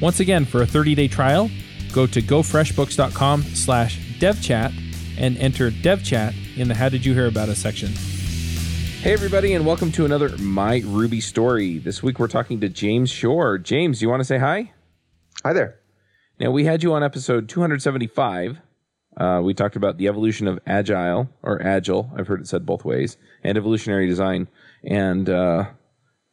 Once again, for a 30 day trial, go to gofreshbooks.com slash devchat and enter devchat in the How Did You Hear About Us section. Hey, everybody, and welcome to another My Ruby story. This week we're talking to James Shore. James, you want to say hi? Hi there. Now, we had you on episode 275. Uh, we talked about the evolution of agile or agile. I've heard it said both ways, and evolutionary design. And uh,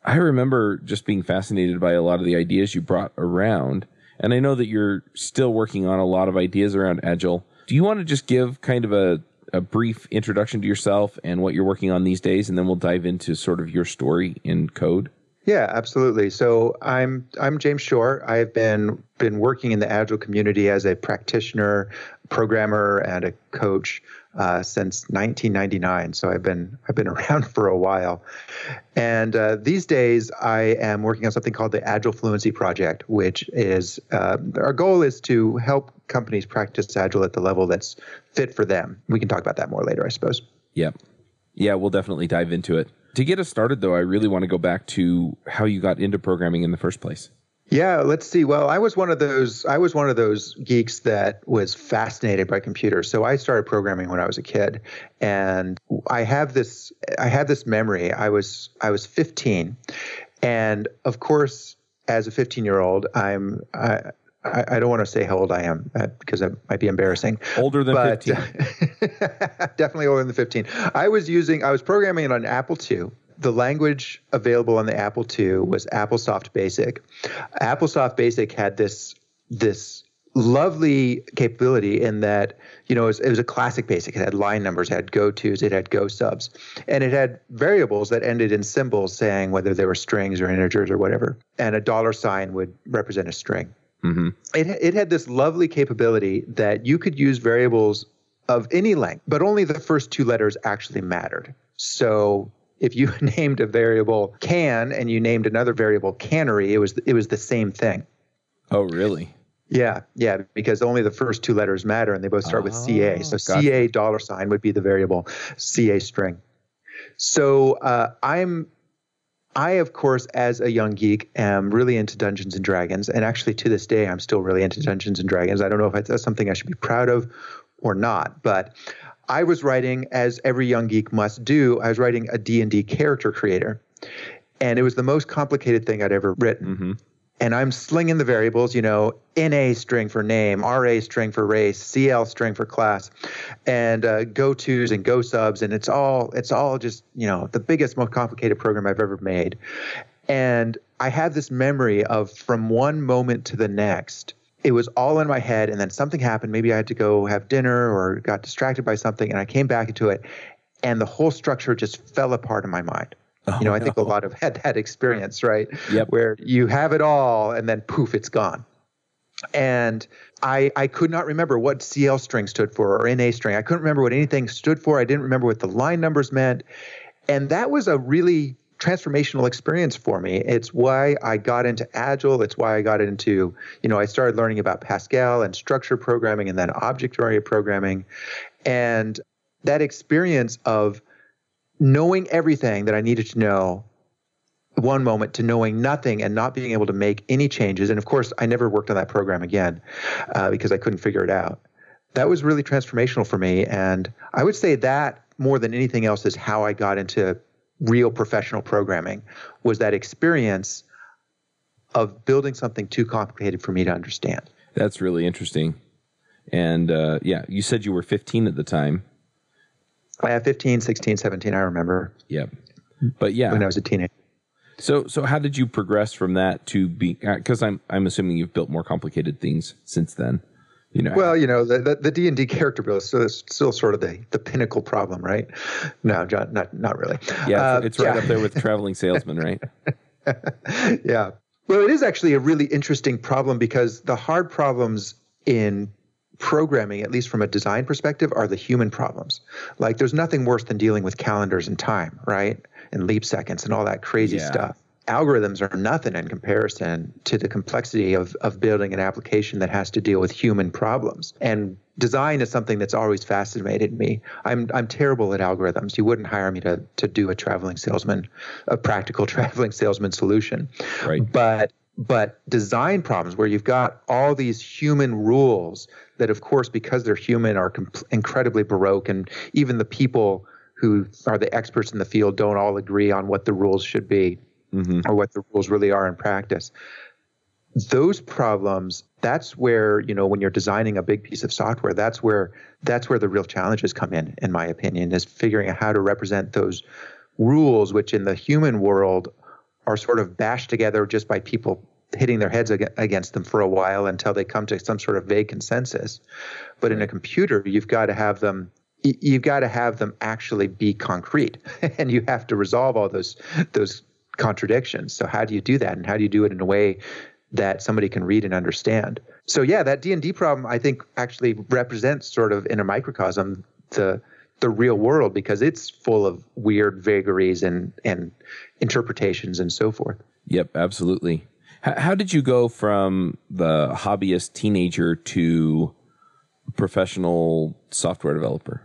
I remember just being fascinated by a lot of the ideas you brought around. And I know that you're still working on a lot of ideas around agile. Do you want to just give kind of a a brief introduction to yourself and what you're working on these days, and then we'll dive into sort of your story in code. Yeah, absolutely. So I'm I'm James Shore. I've been been working in the Agile community as a practitioner, programmer, and a coach uh, since 1999. So I've been I've been around for a while, and uh, these days I am working on something called the Agile Fluency Project, which is uh, our goal is to help companies practice Agile at the level that's fit for them. We can talk about that more later, I suppose. Yeah, yeah, we'll definitely dive into it. To get us started, though, I really want to go back to how you got into programming in the first place. Yeah, let's see. Well, I was one of those I was one of those geeks that was fascinated by computers. So I started programming when I was a kid and I have this I have this memory. I was I was 15 and of course as a 15-year-old, I'm I, I, don't want to say how old I am uh, because it might be embarrassing. Older than but, 15. definitely older than 15. I was using, I was programming it on Apple II the language available on the Apple II was AppleSoft Basic. AppleSoft Basic had this this lovely capability in that you know it was, it was, a classic basic it had line numbers it had go tos it had go subs and it had variables that ended in symbols saying whether they were strings or integers or whatever and a dollar sign would represent a string mm-hmm. it, it had this lovely capability that you could use variables of any length but only the first two letters actually mattered so if you named a variable can and you named another variable cannery, it was it was the same thing. Oh, really? Yeah, yeah, because only the first two letters matter, and they both start oh, with CA. So gotcha. CA dollar sign would be the variable CA string. So uh, I'm, I of course, as a young geek, am really into Dungeons and Dragons, and actually to this day, I'm still really into Dungeons and Dragons. I don't know if that's something I should be proud of or not, but I was writing, as every young geek must do, I was writing a D&D character creator. And it was the most complicated thing I'd ever written. Mm-hmm. And I'm slinging the variables, you know, NA string for name, RA string for race, CL string for class, and uh, go tos and go subs, and it's all it's all just you know the biggest, most complicated program I've ever made. And I have this memory of from one moment to the next, it was all in my head. And then something happened. Maybe i had to go have dinner or got distracted by something and i came back into it and the whole structure just fell apart in my mind oh, you know i think a lot of had that experience right yep. where you have it all and then poof it's gone and I, I could not remember what CL string stood for or NA string. I couldn't remember what anything stood for. I didn't remember what the line numbers meant. And that was a really transformational experience for me. It's why I got into Agile. It's why I got into, you know, I started learning about Pascal and structure programming and then object oriented programming. And that experience of knowing everything that I needed to know one moment to knowing nothing and not being able to make any changes. And of course, I never worked on that program again uh, because I couldn't figure it out. That was really transformational for me. And I would say that more than anything else is how I got into real professional programming was that experience of building something too complicated for me to understand. That's really interesting. And uh, yeah, you said you were 15 at the time. I have 15, 16, 17. I remember. Yeah. But yeah, when I was a teenager. So, so how did you progress from that to be? Because I'm, I'm assuming you've built more complicated things since then. You know. Well, you know, the the D and D character build is still, still sort of the the pinnacle problem, right? No, John, not not really. Yeah, uh, it's right yeah. up there with traveling salesman, right? yeah. Well, it is actually a really interesting problem because the hard problems in programming, at least from a design perspective, are the human problems. Like, there's nothing worse than dealing with calendars and time, right? And leap seconds and all that crazy yeah. stuff. Algorithms are nothing in comparison to the complexity of, of building an application that has to deal with human problems. And design is something that's always fascinated me. I'm I'm terrible at algorithms. You wouldn't hire me to to do a traveling salesman, a practical traveling salesman solution. Right. But but design problems where you've got all these human rules that of course because they're human are comp- incredibly baroque and even the people who are the experts in the field don't all agree on what the rules should be mm-hmm. or what the rules really are in practice those problems that's where you know when you're designing a big piece of software that's where that's where the real challenges come in in my opinion is figuring out how to represent those rules which in the human world are sort of bashed together just by people hitting their heads against them for a while until they come to some sort of vague consensus. But in a computer, you've got to have them you've got to have them actually be concrete and you have to resolve all those those contradictions. So how do you do that and how do you do it in a way that somebody can read and understand? So yeah, that D&D problem I think actually represents sort of in a microcosm the the real world because it's full of weird vagaries and and interpretations and so forth. Yep, absolutely. H- how did you go from the hobbyist teenager to professional software developer?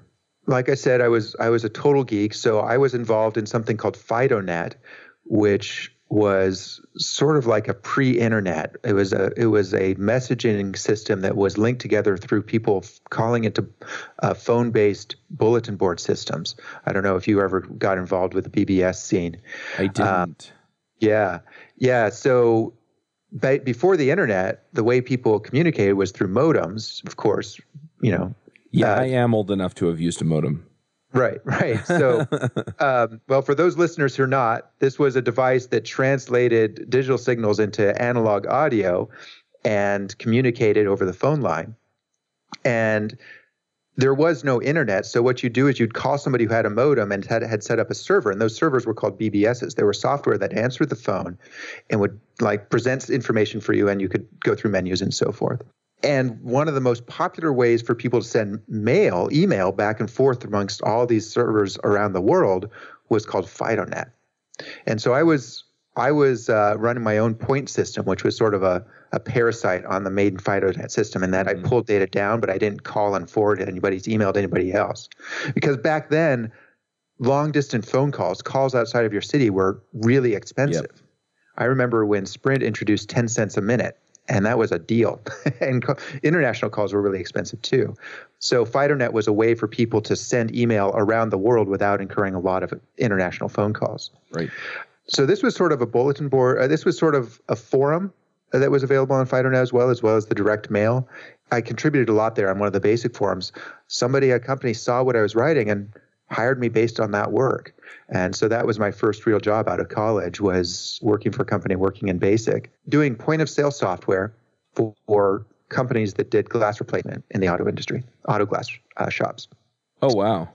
Like I said, I was I was a total geek, so I was involved in something called FidoNet, which was sort of like a pre-internet. It was a it was a messaging system that was linked together through people calling into uh, phone-based bulletin board systems. I don't know if you ever got involved with the BBS scene. I didn't. Um, yeah, yeah. So before the internet, the way people communicated was through modems. Of course, you know. Yeah, uh, I am old enough to have used a modem. Right, right. So, um, well, for those listeners who are not, this was a device that translated digital signals into analog audio and communicated over the phone line. And there was no internet. So what you do is you'd call somebody who had a modem and had, had set up a server, and those servers were called BBSs. They were software that answered the phone and would like present information for you, and you could go through menus and so forth. And one of the most popular ways for people to send mail, email back and forth amongst all these servers around the world was called FidoNet. And so I was I was uh, running my own point system, which was sort of a, a parasite on the maiden FidoNet system, in that mm-hmm. I pulled data down, but I didn't call and forward anybody's email to anybody else. Because back then, long distance phone calls, calls outside of your city, were really expensive. Yep. I remember when Sprint introduced 10 cents a minute and that was a deal. and co- international calls were really expensive too. So FidoNet was a way for people to send email around the world without incurring a lot of international phone calls. Right. So this was sort of a bulletin board. Uh, this was sort of a forum that was available on FidoNet as well, as well as the direct mail. I contributed a lot there on one of the basic forums. Somebody, a company, saw what I was writing and hired me based on that work. And so that was my first real job out of college was working for a company working in BASIC, doing point of sale software for companies that did glass replacement in the auto industry, auto glass uh, shops. Oh wow.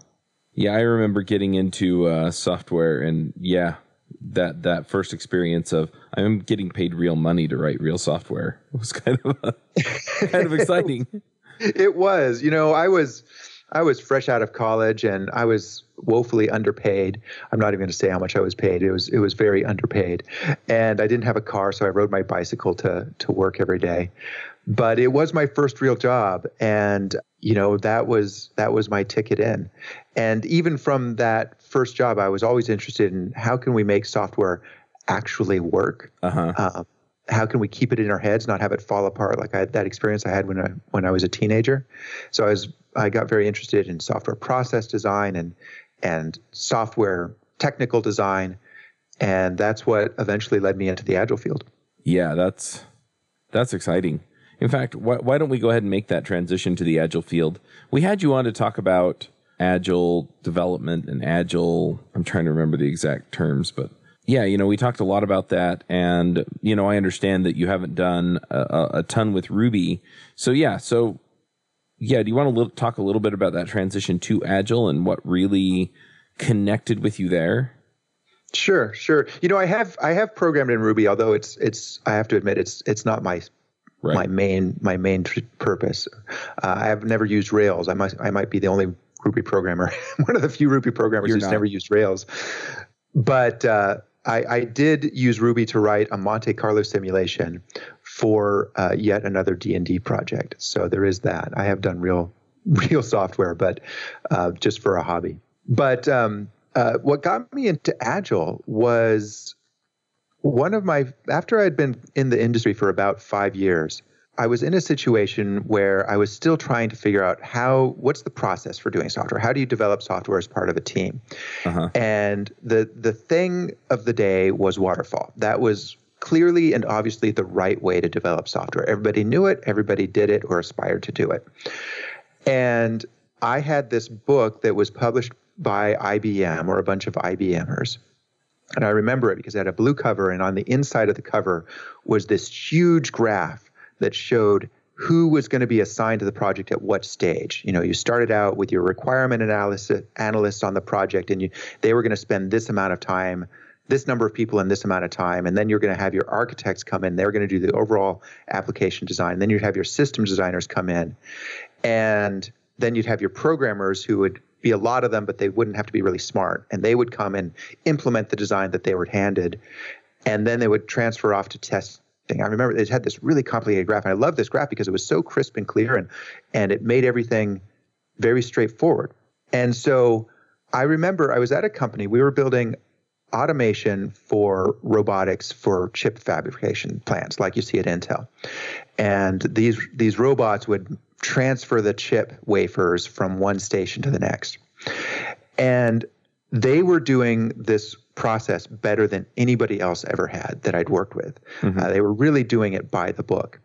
Yeah, I remember getting into uh, software and yeah, that that first experience of I'm getting paid real money to write real software was kind of uh, kind of exciting. it was. You know, I was I was fresh out of college and I was woefully underpaid. I'm not even going to say how much I was paid. It was it was very underpaid, and I didn't have a car, so I rode my bicycle to to work every day. But it was my first real job, and you know that was that was my ticket in. And even from that first job, I was always interested in how can we make software actually work. Uh-huh. Um, how can we keep it in our heads, not have it fall apart like I had that experience I had when I when I was a teenager. So I was I got very interested in software process design and and software technical design, and that's what eventually led me into the agile field. Yeah, that's that's exciting. In fact, why, why don't we go ahead and make that transition to the agile field? We had you on to talk about agile development and agile. I'm trying to remember the exact terms, but yeah, you know, we talked a lot about that, and you know, I understand that you haven't done a, a ton with Ruby. So yeah, so yeah, do you want to talk a little bit about that transition to agile and what really connected with you there? Sure, sure. You know, I have I have programmed in Ruby, although it's it's I have to admit it's it's not my right. my main my main tr- purpose. Uh, I have never used Rails. I might I might be the only Ruby programmer, one of the few Ruby programmers You're who's not. never used Rails. But uh, I, I, did use Ruby to write a Monte Carlo simulation for uh, yet another D and D project. So there is that. I have done real real software, but uh, just for a hobby. But um, uh, what got me into Agile was one of my after I'd been in the industry for about five years. I was in a situation where I was still trying to figure out how what's the process for doing software? How do you develop software as part of a team? Uh-huh. And the the thing of the day was waterfall. That was clearly and obviously the right way to develop software. Everybody knew it, everybody did it or aspired to do it. And I had this book that was published by IBM or a bunch of IBMers. And I remember it because it had a blue cover, and on the inside of the cover was this huge graph that showed who was going to be assigned to the project at what stage. You know, you started out with your requirement analysis analysts on the project, and you, they were going to spend this amount of time, this number of people in this amount of time, and then you're going to have your architects come in. They're going to do the overall application design. Then you'd have your system designers come in, and then you'd have your programmers who would be a lot of them, but they wouldn't have to be really smart, and they would come and implement the design that they were handed, and then they would transfer off to test thing. I remember it had this really complicated graph, and I love this graph because it was so crisp and clear, and and it made everything very straightforward. And so I remember I was at a company. We were building automation for robotics for chip fabrication plants, like you see at Intel. And these these robots would transfer the chip wafers from one station to the next. And they were doing this process better than anybody else ever had that I'd worked with. Mm-hmm. Uh, they were really doing it by the book.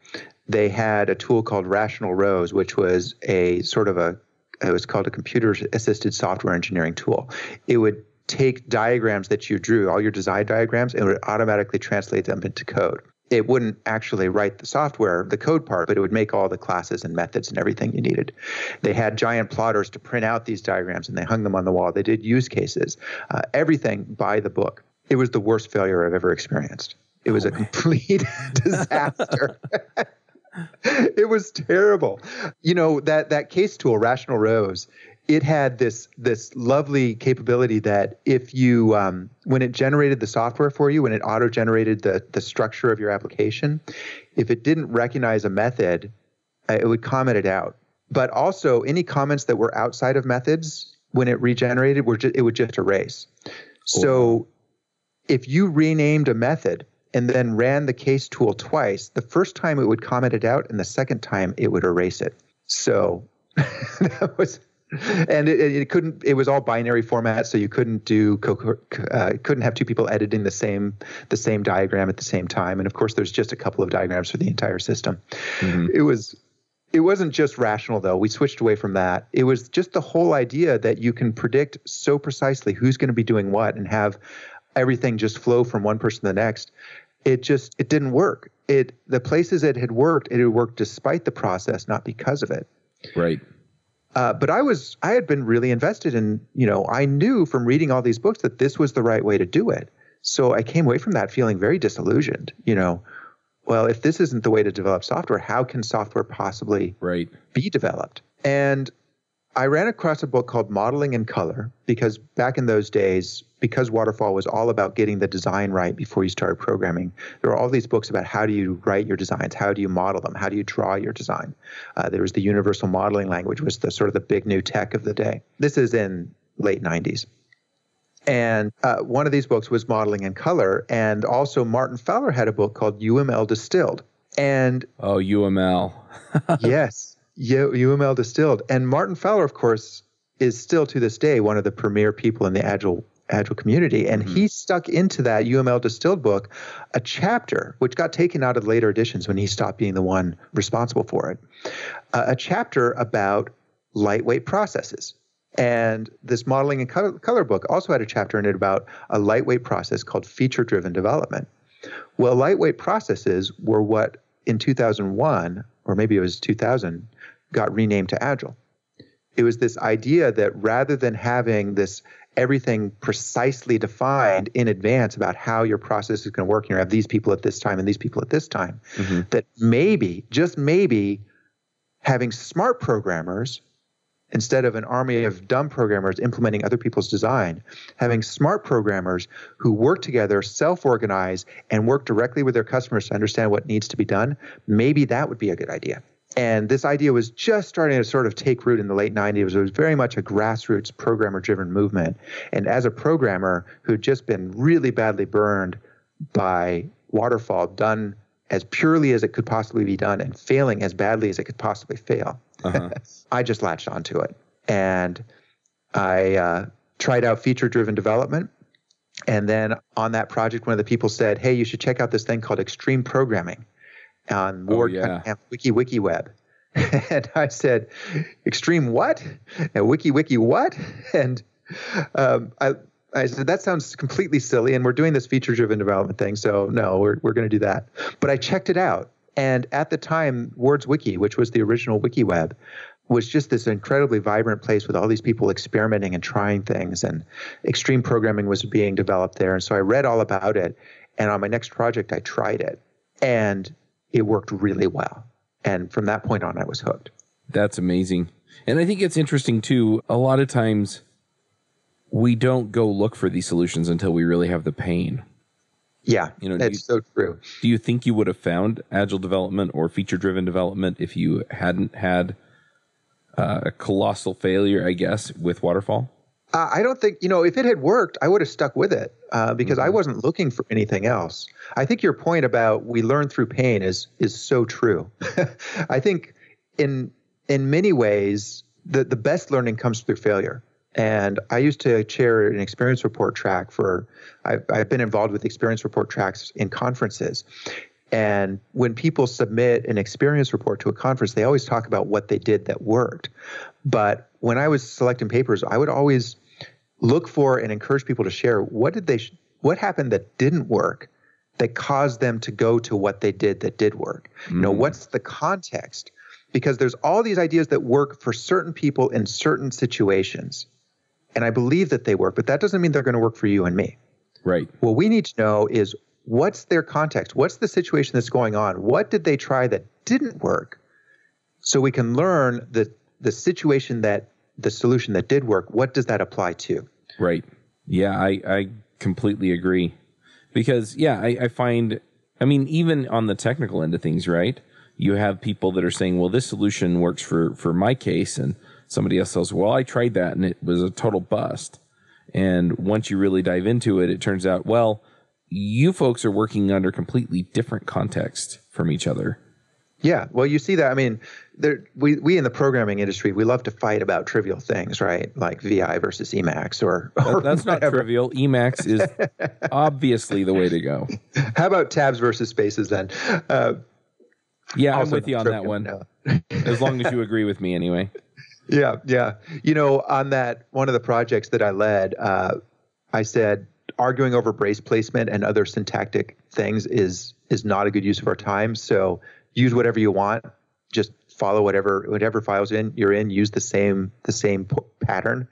They had a tool called Rational Rose, which was a sort of a it was called a computer assisted software engineering tool. It would take diagrams that you drew, all your design diagrams, and it would automatically translate them into code it wouldn't actually write the software, the code part, but it would make all the classes and methods and everything you needed. They had giant plotters to print out these diagrams and they hung them on the wall. They did use cases, uh, everything by the book. It was the worst failure I've ever experienced. It was oh, a complete disaster. it was terrible. You know that that case tool, Rational Rose, it had this this lovely capability that if you um, when it generated the software for you when it auto generated the the structure of your application if it didn't recognize a method uh, it would comment it out. But also any comments that were outside of methods when it regenerated were just, it would just erase. So if you renamed a method and then ran the case tool twice the first time it would comment it out and the second time it would erase it. So that was and it, it, couldn't it was all binary format so you couldn't do uh, couldn't have two people editing the same the same diagram at the same time. And of course there's just a couple of diagrams for the entire system. Mm-hmm. it was it wasn't just rational though. We switched away from that. It was just the whole idea that you can predict so precisely who's going to be doing what and have everything just flow from one person to the next. It just it didn't work. It the places it had worked it had worked despite the process not because of it. Right uh, but I was I had been really invested in you know I knew from reading all these books that this was the right way to do it. So I came away from that feeling very disillusioned. You know, well if this isn't the way to develop software, how can software possibly right. be developed? And I ran across a book called Modeling in Color because back in those days, because Waterfall was all about getting the design right before you started programming, there were all these books about how do you write your designs, how do you model them, how do you draw your design. Uh, there was the Universal Modeling Language, was the sort of the big new tech of the day. This is in late 90s. And uh, one of these books was Modeling in Color, and also Martin Fowler had a book called UML Distilled. And oh, UML. yes, UML Distilled. And Martin Fowler, of course, is still to this day one of the premier people in the agile Agile community. And mm-hmm. he stuck into that UML distilled book a chapter, which got taken out of later editions when he stopped being the one responsible for it, uh, a chapter about lightweight processes. And this modeling and color, color book also had a chapter in it about a lightweight process called feature driven development. Well, lightweight processes were what in 2001, or maybe it was 2000, got renamed to Agile. It was this idea that rather than having this everything precisely defined in advance about how your process is going to work, and you have these people at this time and these people at this time, mm-hmm. that maybe, just maybe, having smart programmers instead of an army of dumb programmers implementing other people's design, having smart programmers who work together, self organize, and work directly with their customers to understand what needs to be done, maybe that would be a good idea. And this idea was just starting to sort of take root in the late 90s. It was very much a grassroots programmer driven movement. And as a programmer who'd just been really badly burned by waterfall done as purely as it could possibly be done and failing as badly as it could possibly fail, uh-huh. I just latched onto it. And I uh, tried out feature driven development. And then on that project, one of the people said, Hey, you should check out this thing called extreme programming on Ward oh, yeah. Wiki Wiki Web. and I said, Extreme what? And Wiki Wiki what? And um, I, I said, that sounds completely silly. And we're doing this feature driven development thing. So, no, we're, we're going to do that. But I checked it out. And at the time, Ward's Wiki, which was the original Wiki Web, was just this incredibly vibrant place with all these people experimenting and trying things. And extreme programming was being developed there. And so I read all about it. And on my next project, I tried it. And it worked really well. And from that point on, I was hooked. That's amazing. And I think it's interesting too. A lot of times we don't go look for these solutions until we really have the pain. Yeah, you know, that's you, so true. Do you think you would have found agile development or feature driven development if you hadn't had uh, a colossal failure, I guess, with Waterfall? Uh, I don't think, you know, if it had worked, I would have stuck with it uh, because mm-hmm. I wasn't looking for anything else. I think your point about we learn through pain is is so true. I think in in many ways the the best learning comes through failure. And I used to chair an experience report track for. I've, I've been involved with experience report tracks in conferences, and when people submit an experience report to a conference, they always talk about what they did that worked. But when I was selecting papers, I would always look for and encourage people to share what did they what happened that didn't work that caused them to go to what they did that did work. Mm. You know, mm. what's the context? Because there's all these ideas that work for certain people in certain situations. And I believe that they work, but that doesn't mean they're going to work for you and me. Right. What we need to know is what's their context? What's the situation that's going on? What did they try that didn't work? So we can learn the the situation that the solution that did work, what does that apply to? Right. Yeah, I, I completely agree. Because, yeah, I, I find, I mean, even on the technical end of things, right? You have people that are saying, well, this solution works for, for my case. And somebody else says, well, I tried that and it was a total bust. And once you really dive into it, it turns out, well, you folks are working under completely different context from each other. Yeah, well, you see that. I mean, there, we we in the programming industry we love to fight about trivial things, right? Like VI versus Emacs, or, or that's not trivial. Emacs is obviously the way to go. How about tabs versus spaces then? Uh, yeah, I'm with you on that one. No. as long as you agree with me, anyway. Yeah, yeah. You know, on that one of the projects that I led, uh, I said arguing over brace placement and other syntactic things is is not a good use of our time. So use whatever you want. Just follow whatever whatever files in you're in. Use the same the same p- pattern.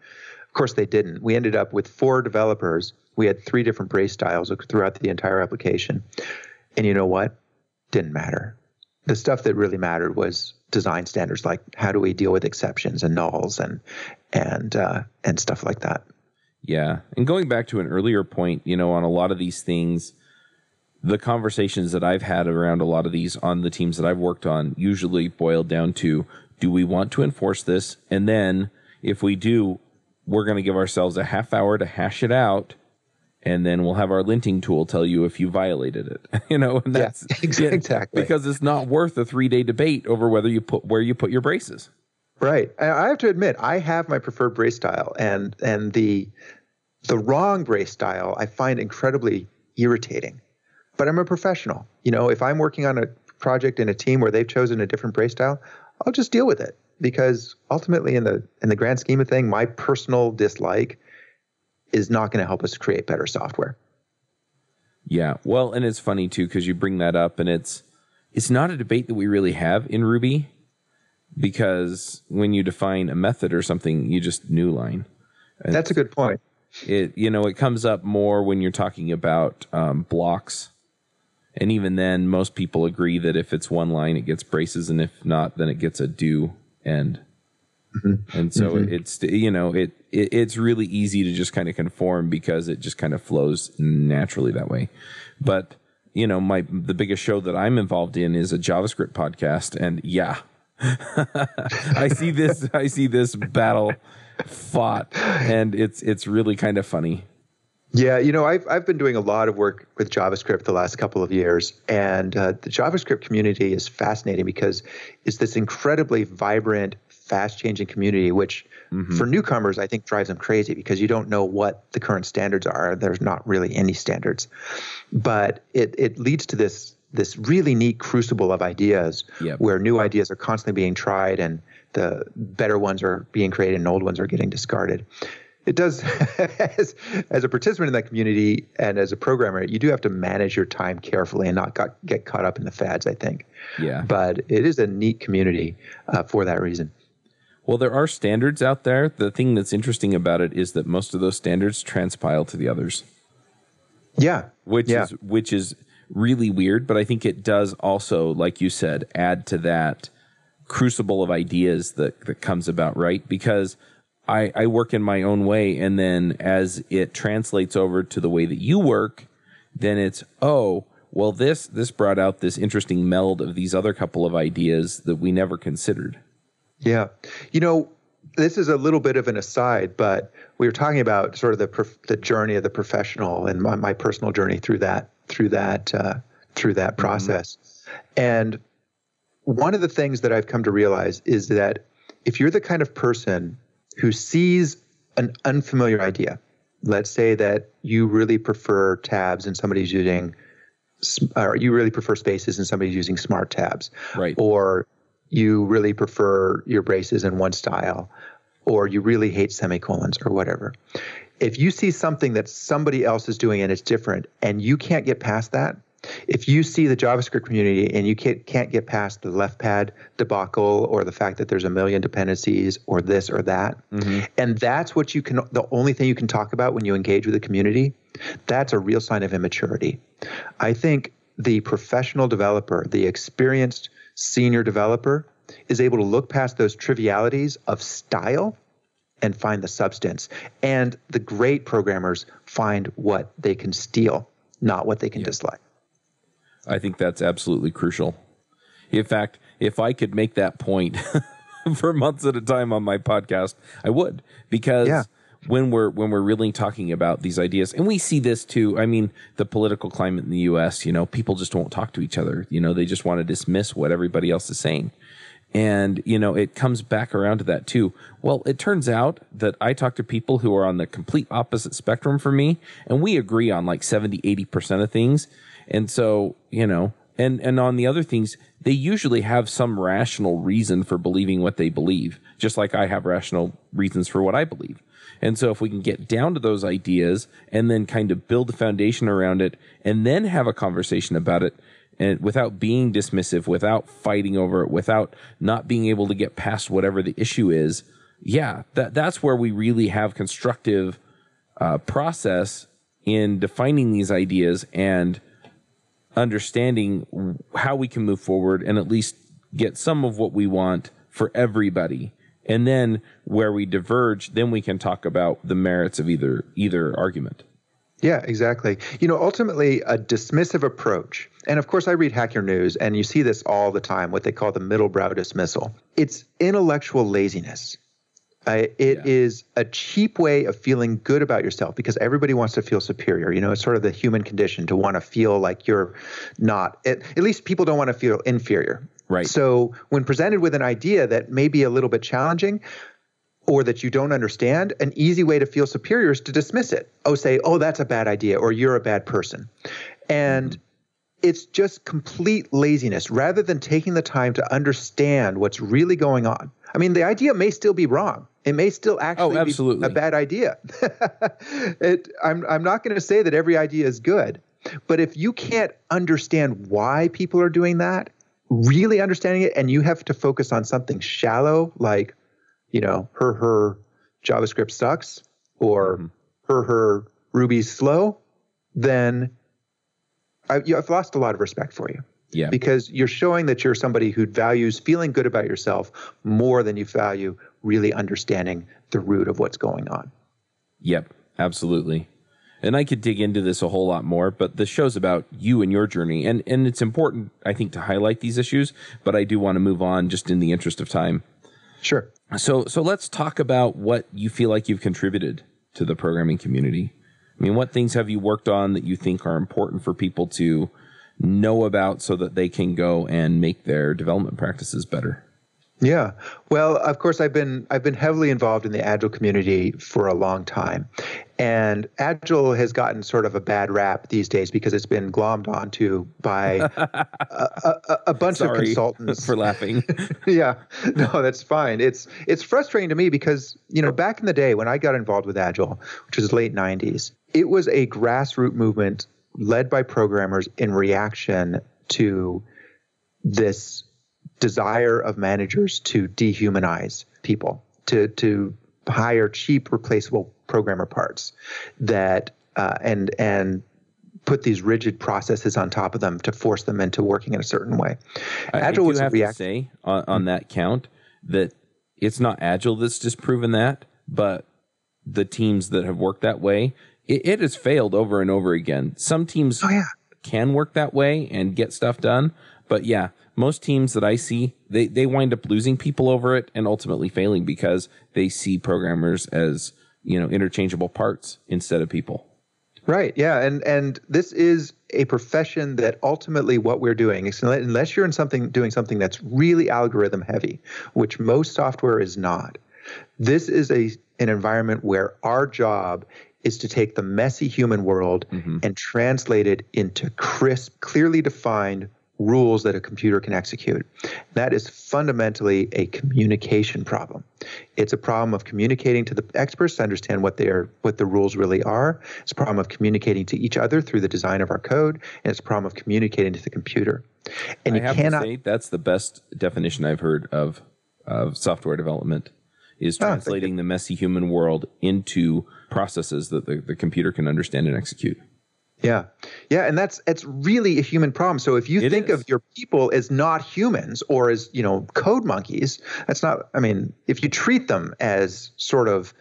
Of course, they didn't. We ended up with four developers. We had three different brace styles throughout the entire application. And you know what? Didn't matter. The stuff that really mattered was design standards, like how do we deal with exceptions and nulls and and uh, and stuff like that. Yeah, and going back to an earlier point, you know, on a lot of these things, the conversations that I've had around a lot of these on the teams that I've worked on usually boil down to do we want to enforce this? And then if we do, we're going to give ourselves a half hour to hash it out. And then we'll have our linting tool tell you if you violated it. you know, and that's yeah, exactly because it's not worth a three day debate over whether you put where you put your braces. Right. I have to admit, I have my preferred brace style, and and the The wrong brace style I find incredibly irritating. But I'm a professional. You know, if I'm working on a project in a team where they've chosen a different brace style, I'll just deal with it because ultimately in the in the grand scheme of thing, my personal dislike is not going to help us create better software. Yeah. Well, and it's funny too because you bring that up and it's it's not a debate that we really have in Ruby because when you define a method or something, you just new line. And That's a good point. It you know it comes up more when you're talking about um, blocks, and even then, most people agree that if it's one line, it gets braces, and if not, then it gets a do end. Mm-hmm. And so mm-hmm. it's you know it, it it's really easy to just kind of conform because it just kind of flows naturally that way. But you know my the biggest show that I'm involved in is a JavaScript podcast, and yeah, I see this I see this battle fought, and it's it's really kind of funny. Yeah, you know, I've I've been doing a lot of work with JavaScript the last couple of years, and uh, the JavaScript community is fascinating because it's this incredibly vibrant, fast-changing community, which mm-hmm. for newcomers I think drives them crazy because you don't know what the current standards are. There's not really any standards, but it it leads to this this really neat crucible of ideas yep. where new ideas are constantly being tried and the better ones are being created and old ones are getting discarded it does as, as a participant in that community and as a programmer you do have to manage your time carefully and not got, get caught up in the fads i think. Yeah. But it is a neat community uh, for that reason. Well there are standards out there. The thing that's interesting about it is that most of those standards transpile to the others. Yeah. Which yeah. is which is really weird but i think it does also like you said add to that crucible of ideas that, that comes about right? Because I, I work in my own way, and then as it translates over to the way that you work, then it's oh well this this brought out this interesting meld of these other couple of ideas that we never considered. Yeah, you know this is a little bit of an aside, but we were talking about sort of the prof- the journey of the professional and my, my personal journey through that through that uh, through that mm-hmm. process. Mm-hmm. And one of the things that I've come to realize is that if you're the kind of person who sees an unfamiliar idea. Let's say that you really prefer tabs and somebody's using, or you really prefer spaces and somebody's using smart tabs. Right. Or you really prefer your braces in one style, or you really hate semicolons or whatever. If you see something that somebody else is doing and it's different and you can't get past that, if you see the JavaScript community and you can't, can't get past the left pad debacle or the fact that there's a million dependencies or this or that, mm-hmm. and that's what you can, the only thing you can talk about when you engage with the community, that's a real sign of immaturity. I think the professional developer, the experienced senior developer, is able to look past those trivialities of style and find the substance. And the great programmers find what they can steal, not what they can yeah. dislike. I think that's absolutely crucial. In fact, if I could make that point for months at a time on my podcast, I would because yeah. when we're when we're really talking about these ideas, and we see this too. I mean, the political climate in the U.S. You know, people just won't talk to each other. You know, they just want to dismiss what everybody else is saying. And, you know, it comes back around to that too. Well, it turns out that I talk to people who are on the complete opposite spectrum from me, and we agree on like 70, 80% of things. And so, you know, and and on the other things, they usually have some rational reason for believing what they believe, just like I have rational reasons for what I believe. And so if we can get down to those ideas and then kind of build a foundation around it and then have a conversation about it and without being dismissive, without fighting over it, without not being able to get past whatever the issue is, yeah, that that's where we really have constructive uh, process in defining these ideas and understanding how we can move forward and at least get some of what we want for everybody. And then where we diverge, then we can talk about the merits of either either argument. Yeah, exactly. You know, ultimately, a dismissive approach, and of course, I read Hacker News, and you see this all the time, what they call the middle brow dismissal. It's intellectual laziness. Uh, it yeah. is a cheap way of feeling good about yourself because everybody wants to feel superior. You know, it's sort of the human condition to want to feel like you're not. It, at least people don't want to feel inferior. Right. So when presented with an idea that may be a little bit challenging, or that you don't understand, an easy way to feel superior is to dismiss it. Oh, say, oh, that's a bad idea, or you're a bad person. And mm-hmm. it's just complete laziness rather than taking the time to understand what's really going on. I mean, the idea may still be wrong. It may still actually oh, absolutely. be a bad idea. it, I'm, I'm not going to say that every idea is good, but if you can't understand why people are doing that, really understanding it, and you have to focus on something shallow like, you know, her, her JavaScript sucks or mm-hmm. her, her Ruby's slow, then I, you, I've lost a lot of respect for you. Yeah. Because you're showing that you're somebody who values feeling good about yourself more than you value really understanding the root of what's going on. Yep, absolutely. And I could dig into this a whole lot more, but the show's about you and your journey. And and it's important, I think, to highlight these issues, but I do want to move on just in the interest of time. Sure. So so let's talk about what you feel like you've contributed to the programming community. I mean, what things have you worked on that you think are important for people to know about so that they can go and make their development practices better? Yeah. Well, of course I've been I've been heavily involved in the agile community for a long time. And agile has gotten sort of a bad rap these days because it's been glommed onto by a, a, a, bunch of consultants for laughing. yeah. No, that's fine. It's it's frustrating to me because, you know, back in the day when I got involved with agile, which was late 90s, it was a grassroots movement led by programmers in reaction to this desire of managers to dehumanize people, to to hire cheap replaceable programmer parts that uh, and and put these rigid processes on top of them to force them into working in a certain way. Agile I, I was have react- to say on, on that count that it's not agile that's disproven that, but the teams that have worked that way it, it has failed over and over again. Some teams oh, yeah. can work that way and get stuff done, but yeah, most teams that I see, they, they wind up losing people over it and ultimately failing because they see programmers as, you know, interchangeable parts instead of people. Right. Yeah. And and this is a profession that ultimately what we're doing unless you're in something doing something that's really algorithm heavy, which most software is not. This is a an environment where our job is to take the messy human world mm-hmm. and translate it into crisp, clearly defined rules that a computer can execute. That is fundamentally a communication problem. It's a problem of communicating to the experts to understand what they are, what the rules really are. It's a problem of communicating to each other through the design of our code, and it's a problem of communicating to the computer. And I you cannot. Say, that's the best definition I've heard of of software development is ah, translating oh, the messy human world into processes that the, the computer can understand and execute. Yeah. Yeah, and that's it's really a human problem. So if you it think is. of your people as not humans or as, you know, code monkeys, that's not I mean, if you treat them as sort of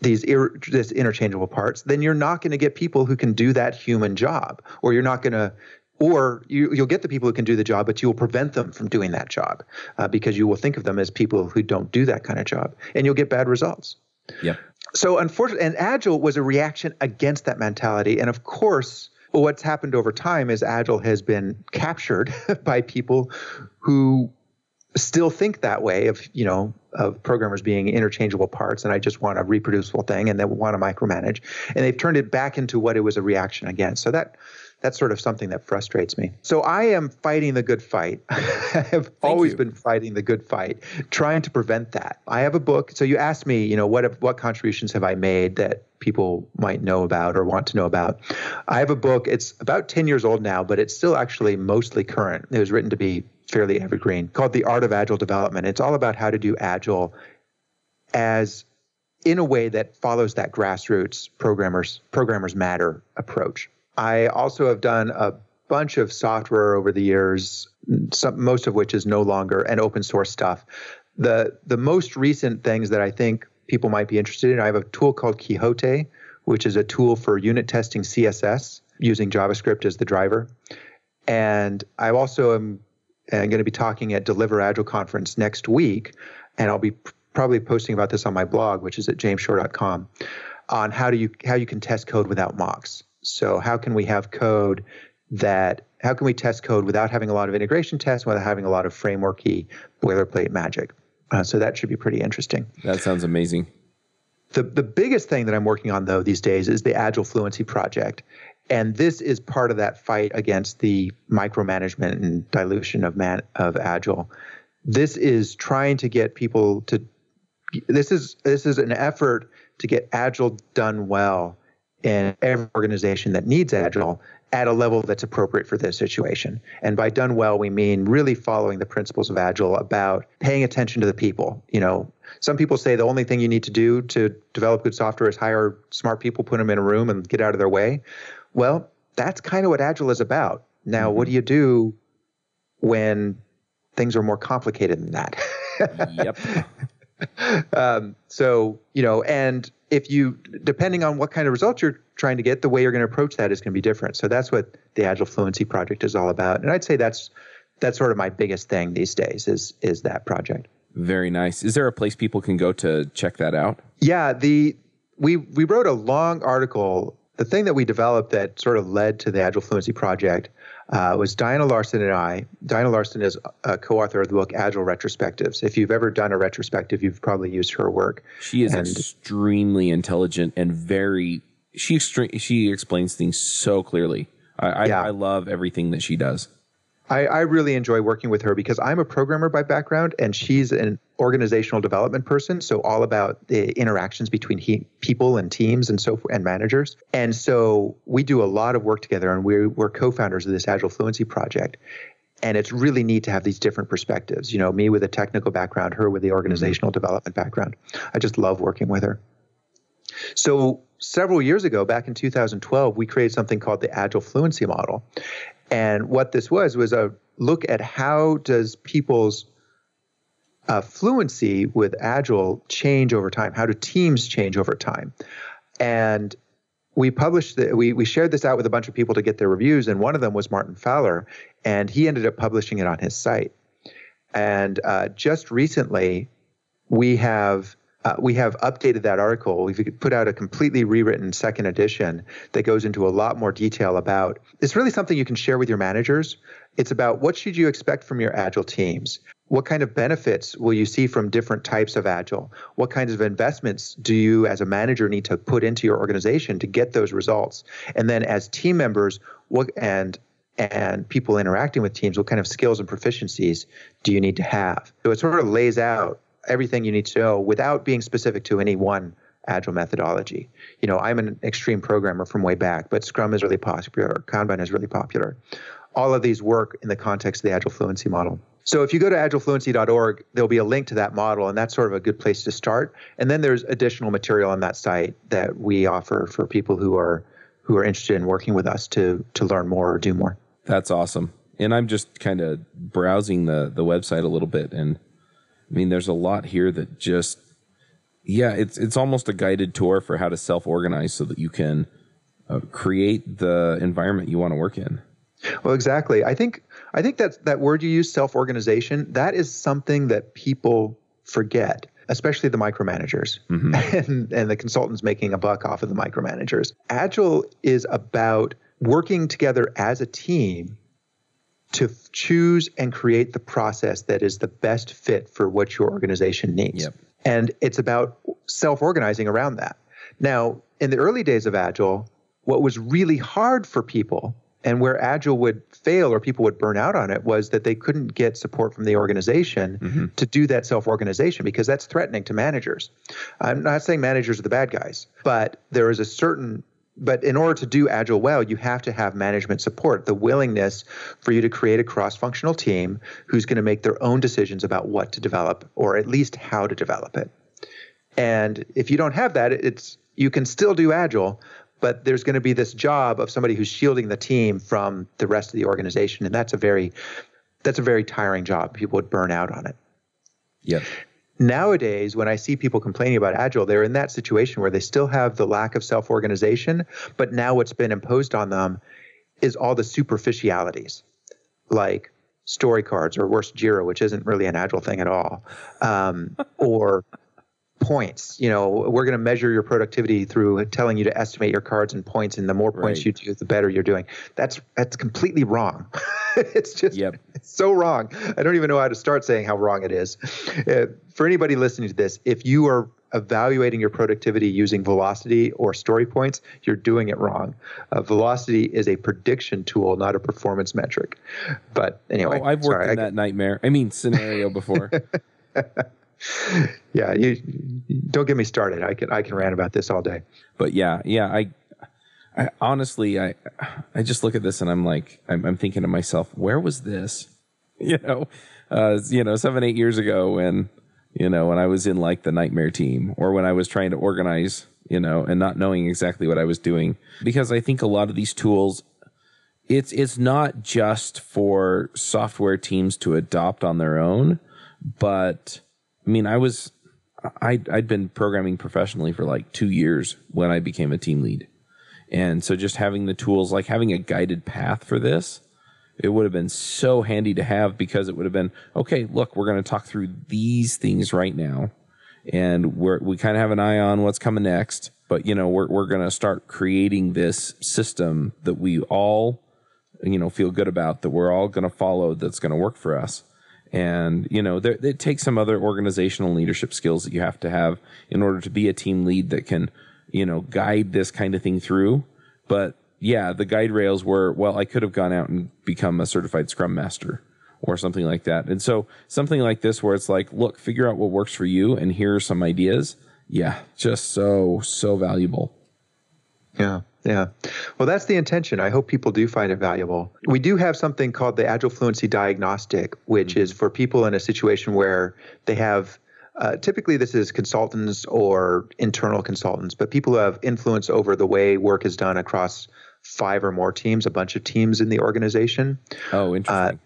these ir- this interchangeable parts, then you're not going to get people who can do that human job or you're not going to or you, will get the people who can do the job, but you will prevent them from doing that job uh, because you will think of them as people who don't do that kind of job, and you'll get bad results. Yeah. So unfortunately, and Agile was a reaction against that mentality, and of course, what's happened over time is Agile has been captured by people who still think that way of you know of programmers being interchangeable parts and i just want a reproducible thing and they want to micromanage. And they've turned it back into what it was a reaction against. So that that's sort of something that frustrates me. So I am fighting the good fight. I have Thank always you. been fighting the good fight, trying to prevent that. I have a book. So you asked me, you know, what what contributions have I made that people might know about or want to know about? I have a book. It's about 10 years old now, but it's still actually mostly current. It was written to be fairly evergreen, called The Art of Agile Development. It's all about how to do agile as in a way that follows that grassroots programmers programmers matter approach. I also have done a bunch of software over the years, some, most of which is no longer and open source stuff. The the most recent things that I think people might be interested in, I have a tool called Quixote, which is a tool for unit testing CSS using JavaScript as the driver. And I also am, uh, am going to be talking at Deliver Agile conference next week, and I'll be probably posting about this on my blog, which is at jamesshore.com, on how do you how you can test code without mocks. So how can we have code that how can we test code without having a lot of integration tests, without having a lot of frameworky boilerplate magic? Uh, so that should be pretty interesting. That sounds amazing. The, the biggest thing that I'm working on, though, these days is the Agile Fluency Project. And this is part of that fight against the micromanagement and dilution of, man, of Agile. This is trying to get people to this is this is an effort to get agile done well in every organization that needs agile at a level that's appropriate for their situation. And by done well, we mean really following the principles of agile about paying attention to the people. You know, some people say the only thing you need to do to develop good software is hire smart people, put them in a room, and get out of their way. Well, that's kind of what agile is about. Now, what do you do when things are more complicated than that? yep. um, so you know, and if you depending on what kind of results you're trying to get, the way you're going to approach that is going to be different. So that's what the Agile Fluency project is all about, and I'd say that's that's sort of my biggest thing these days is is that project. Very nice. Is there a place people can go to check that out? Yeah, the we we wrote a long article. The thing that we developed that sort of led to the Agile Fluency project uh, was Diana Larsen and I. Diana Larsen is a co-author of the book Agile Retrospectives. If you've ever done a retrospective, you've probably used her work. She is and, extremely intelligent and very. She extre- she explains things so clearly. I, yeah. I, I love everything that she does. I, I, really enjoy working with her because I'm a programmer by background and she's an organizational development person. So all about the interactions between he, people and teams and so and managers. And so we do a lot of work together and we're, we're co-founders of this Agile Fluency project. And it's really neat to have these different perspectives. You know, me with a technical background, her with the organizational mm-hmm. development background. I just love working with her. So several years ago, back in 2012, we created something called the Agile Fluency Model. And what this was was a look at how does people's uh, fluency with Agile change over time? How do teams change over time? And we published the, we we shared this out with a bunch of people to get their reviews, and one of them was Martin Fowler, and he ended up publishing it on his site. And uh, just recently, we have uh, we have updated that article. We've put out a completely rewritten second edition that goes into a lot more detail about. It's really something you can share with your managers. It's about what should you expect from your agile teams. What kind of benefits will you see from different types of agile? What kinds of investments do you, as a manager, need to put into your organization to get those results? And then, as team members, what and and people interacting with teams, what kind of skills and proficiencies do you need to have? So it sort of lays out everything you need to know without being specific to any one agile methodology. You know, I'm an extreme programmer from way back, but Scrum is really popular, Kanban is really popular. All of these work in the context of the Agile Fluency model. So if you go to agilefluency.org, there'll be a link to that model, and that's sort of a good place to start. And then there's additional material on that site that we offer for people who are who are interested in working with us to to learn more or do more. That's awesome. And I'm just kind of browsing the the website a little bit and I mean, there's a lot here that just, yeah, it's it's almost a guided tour for how to self organize so that you can uh, create the environment you want to work in. Well, exactly. I think I think that that word you use, self organization, that is something that people forget especially the micromanagers mm-hmm. and, and the consultants making a buck off of the micromanagers. Agile is about working together as a team to choose and create the process that is the best fit for what your organization needs. Yep. And it's about self organizing around that. Now, in the early days of Agile, what was really hard for people and where Agile would fail or people would burn out on it was that they couldn't get support from the organization mm-hmm. to do that self organization because that's threatening to managers. I'm not saying managers are the bad guys, but there is a certain but in order to do agile well you have to have management support the willingness for you to create a cross-functional team who's going to make their own decisions about what to develop or at least how to develop it. And if you don't have that it's you can still do agile but there's going to be this job of somebody who's shielding the team from the rest of the organization and that's a very that's a very tiring job. People would burn out on it. Yeah Nowadays, when I see people complaining about Agile, they're in that situation where they still have the lack of self organization, but now what's been imposed on them is all the superficialities, like story cards or worse, Jira, which isn't really an Agile thing at all, um, or points. You know, we're going to measure your productivity through telling you to estimate your cards and points, and the more points right. you do, the better you're doing. That's that's completely wrong. it's just Yep. it's so wrong. I don't even know how to start saying how wrong it is. Uh, for anybody listening to this, if you are evaluating your productivity using velocity or story points, you're doing it wrong. Uh, velocity is a prediction tool, not a performance metric. But anyway, Oh, I've worked sorry, in I- that nightmare. I mean, scenario before. yeah, you don't get me started. I can I can rant about this all day. but yeah, yeah, I, I honestly, I, I just look at this and I'm like, I'm, I'm thinking to myself, where was this? You know, uh, you know, seven, eight years ago when, you know, when I was in like the nightmare team or when I was trying to organize, you know, and not knowing exactly what I was doing, because I think a lot of these tools, it's it's not just for software teams to adopt on their own, but I mean, I was I'd, I'd been programming professionally for like two years when I became a team lead. And so just having the tools, like having a guided path for this, it would have been so handy to have because it would have been, okay, look, we're going to talk through these things right now. And we're, we kind of have an eye on what's coming next. But, you know, we're, we're going to start creating this system that we all, you know, feel good about, that we're all going to follow, that's going to work for us and you know there, it takes some other organizational leadership skills that you have to have in order to be a team lead that can you know guide this kind of thing through. But yeah the guide rails were well i could have gone out and become a certified scrum master or something like that. And so something like this where it's like look figure out what works for you and here are some ideas. Yeah just so so valuable. Yeah, yeah. Well, that's the intention. I hope people do find it valuable. We do have something called the Agile Fluency Diagnostic, which is for people in a situation where they have. Uh, typically, this is consultants or internal consultants, but people who have influence over the way work is done across five or more teams, a bunch of teams in the organization. oh interesting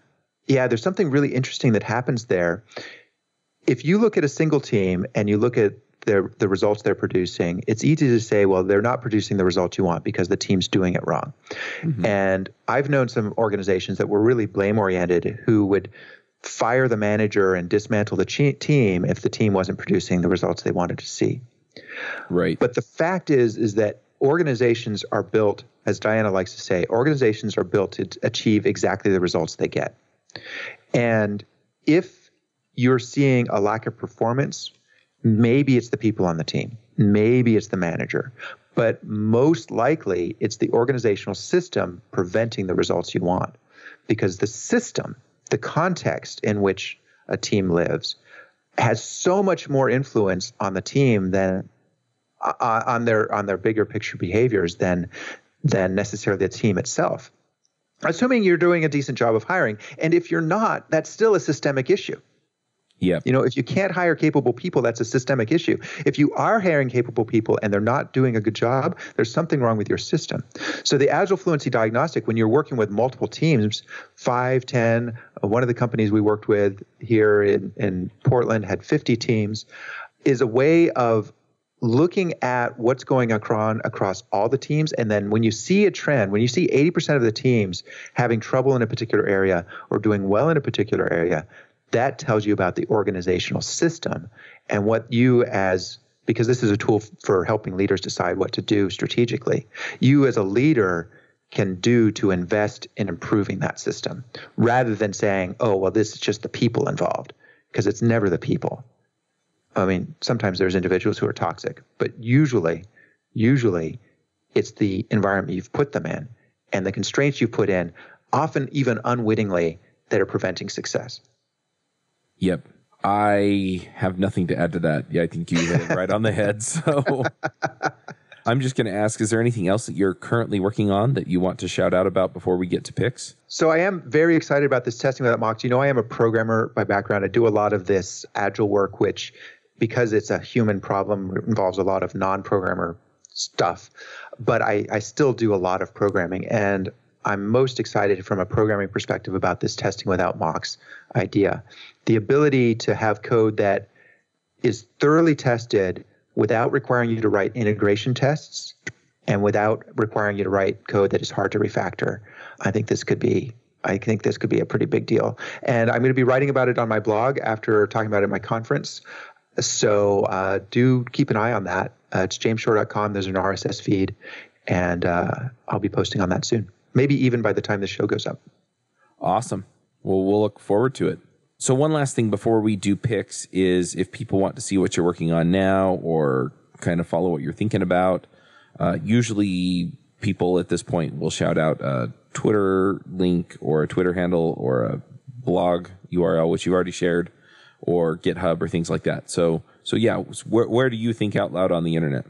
Yeah, there's something really interesting that happens there. If you look at a single team and you look at their the results they're producing, it's easy to say, well, they're not producing the results you want because the team's doing it wrong. Mm-hmm. And I've known some organizations that were really blame oriented who would fire the manager and dismantle the che- team if the team wasn't producing the results they wanted to see. right But the fact is, is that organizations are built, as Diana likes to say, organizations are built to achieve exactly the results they get. And if you're seeing a lack of performance, maybe it's the people on the team, maybe it's the manager, but most likely it's the organizational system preventing the results you want because the system, the context in which a team lives, has so much more influence on the team than uh, on their on their bigger picture behaviors than than necessarily the team itself. Assuming you're doing a decent job of hiring, and if you're not, that's still a systemic issue. Yep You know, if you can't hire capable people, that's a systemic issue. If you are hiring capable people and they're not doing a good job, there's something wrong with your system. So the Agile Fluency Diagnostic, when you're working with multiple teams, five, ten, uh, one of the companies we worked with here in, in Portland had 50 teams, is a way of looking at what's going on across all the teams and then when you see a trend when you see 80% of the teams having trouble in a particular area or doing well in a particular area that tells you about the organizational system and what you as because this is a tool for helping leaders decide what to do strategically you as a leader can do to invest in improving that system rather than saying oh well this is just the people involved because it's never the people I mean, sometimes there's individuals who are toxic, but usually, usually it's the environment you've put them in and the constraints you've put in, often even unwittingly, that are preventing success. Yep. I have nothing to add to that. Yeah, I think you hit it right on the head. So I'm just going to ask is there anything else that you're currently working on that you want to shout out about before we get to picks? So I am very excited about this testing without mocks. You know, I am a programmer by background. I do a lot of this agile work, which because it's a human problem involves a lot of non-programmer stuff. But I, I still do a lot of programming and I'm most excited from a programming perspective about this testing without mocks idea. The ability to have code that is thoroughly tested without requiring you to write integration tests and without requiring you to write code that is hard to refactor. I think this could be I think this could be a pretty big deal. And I'm going to be writing about it on my blog after talking about it at my conference. So uh, do keep an eye on that. Uh, it's jamesshore.com. There's an RSS feed, and uh, I'll be posting on that soon. Maybe even by the time the show goes up. Awesome. Well, we'll look forward to it. So, one last thing before we do picks is if people want to see what you're working on now or kind of follow what you're thinking about, uh, usually people at this point will shout out a Twitter link or a Twitter handle or a blog URL, which you've already shared, or GitHub or things like that. So, so yeah, where, where do you think out loud on the internet?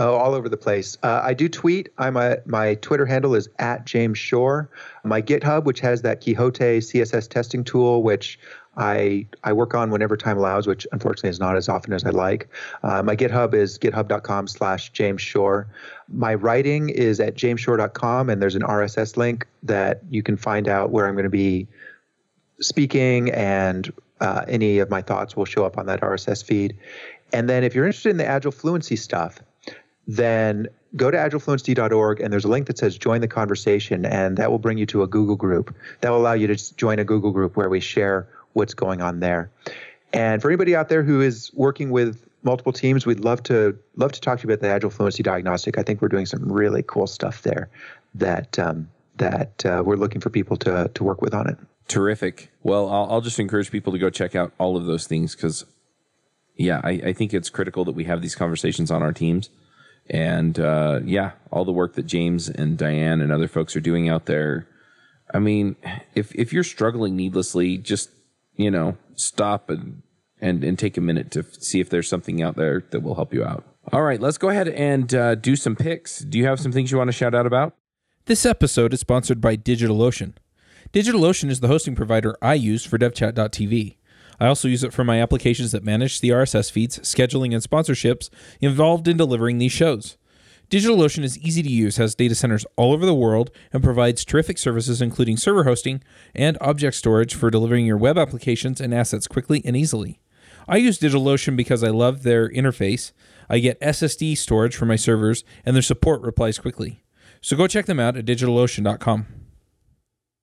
Oh, all over the place. Uh, I do tweet. I'm a, my Twitter handle is at James Shore. My GitHub, which has that Quixote CSS testing tool, which I I work on whenever time allows, which unfortunately is not as often as I'd like. Uh, my GitHub is github.com/slash James Shore. My writing is at jamesshore.com, and there's an RSS link that you can find out where I'm going to be speaking, and uh, any of my thoughts will show up on that RSS feed. And then if you're interested in the Agile Fluency stuff, then go to agilefluency.org and there's a link that says join the conversation and that will bring you to a Google group. That will allow you to join a Google group where we share what's going on there. And for anybody out there who is working with multiple teams, we'd love to love to talk to you about the Agile Fluency Diagnostic. I think we're doing some really cool stuff there that um, that uh, we're looking for people to to work with on it. Terrific. Well, I'll, I'll just encourage people to go check out all of those things because, yeah, I, I think it's critical that we have these conversations on our teams and uh, yeah, all the work that James and Diane and other folks are doing out there. I mean, if if you're struggling needlessly, just you know, stop and and and take a minute to see if there's something out there that will help you out. All right, let's go ahead and uh, do some picks. Do you have some things you want to shout out about? This episode is sponsored by DigitalOcean. DigitalOcean is the hosting provider I use for DevChat.tv. I also use it for my applications that manage the RSS feeds, scheduling, and sponsorships involved in delivering these shows. DigitalOcean is easy to use, has data centers all over the world, and provides terrific services including server hosting and object storage for delivering your web applications and assets quickly and easily. I use DigitalOcean because I love their interface. I get SSD storage for my servers, and their support replies quickly. So go check them out at digitalocean.com.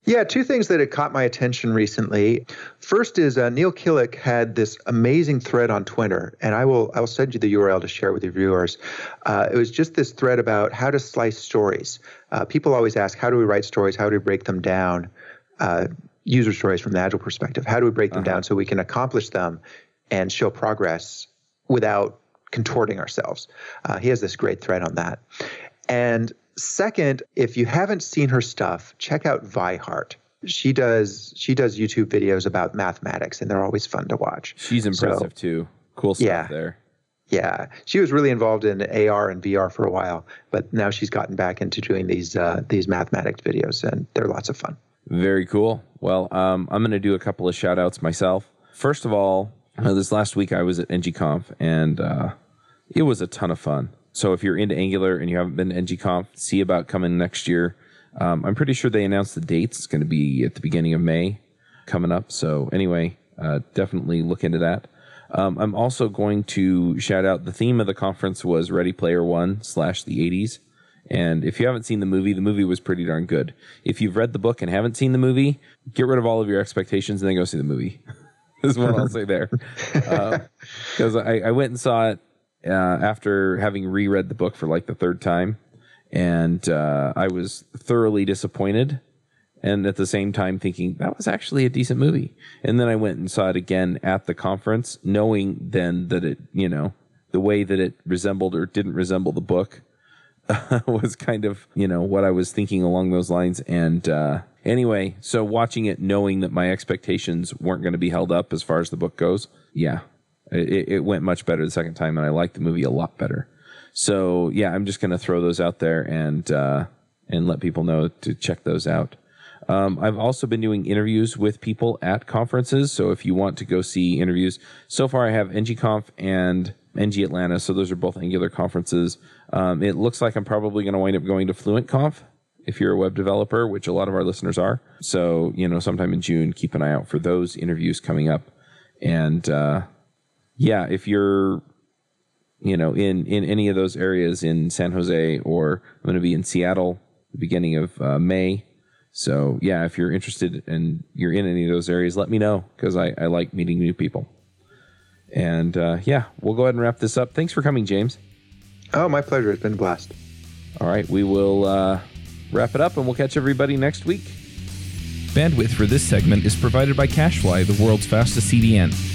Yeah, two things that had caught my attention recently. First is uh, Neil Killick had this amazing thread on Twitter, and I will I will send you the URL to share with your viewers. Uh, it was just this thread about how to slice stories. Uh, people always ask, how do we write stories? How do we break them down? Uh, user stories from the agile perspective. How do we break them uh-huh. down so we can accomplish them and show progress without contorting ourselves? Uh, he has this great thread on that, and Second, if you haven't seen her stuff, check out Vi Hart. She does she does YouTube videos about mathematics, and they're always fun to watch. She's impressive so, too. Cool stuff yeah, there. Yeah, she was really involved in AR and VR for a while, but now she's gotten back into doing these uh, these mathematics videos, and they're lots of fun. Very cool. Well, um, I'm going to do a couple of shout outs myself. First of all, uh, this last week I was at NGConf, and uh, it was a ton of fun. So if you're into Angular and you haven't been to NGConf, see about coming next year. Um, I'm pretty sure they announced the dates. It's going to be at the beginning of May coming up. So anyway, uh, definitely look into that. Um, I'm also going to shout out the theme of the conference was Ready Player One slash the 80s. And if you haven't seen the movie, the movie was pretty darn good. If you've read the book and haven't seen the movie, get rid of all of your expectations and then go see the movie. is what I'll say there. Because uh, I, I went and saw it uh, after having reread the book for like the third time, and uh, I was thoroughly disappointed. And at the same time, thinking that was actually a decent movie. And then I went and saw it again at the conference, knowing then that it, you know, the way that it resembled or didn't resemble the book was kind of, you know, what I was thinking along those lines. And uh, anyway, so watching it, knowing that my expectations weren't going to be held up as far as the book goes, yeah, it, it went much better the second time, and I liked the movie a lot better. So yeah, I'm just going to throw those out there and uh, and let people know to check those out. Um, I've also been doing interviews with people at conferences. So if you want to go see interviews, so far I have NGConf and NG Atlanta. So those are both Angular conferences. Um, it looks like I'm probably going to wind up going to FluentConf if you're a web developer, which a lot of our listeners are. So you know, sometime in June, keep an eye out for those interviews coming up. And uh, yeah, if you're you know in in any of those areas in San Jose or I'm going to be in Seattle the beginning of uh, May. So yeah, if you're interested and you're in any of those areas, let me know because I, I like meeting new people. And uh, yeah, we'll go ahead and wrap this up. Thanks for coming, James. Oh, my pleasure. It's been a blast. All right, we will uh, wrap it up and we'll catch everybody next week. Bandwidth for this segment is provided by CacheFly, the world's fastest CDN.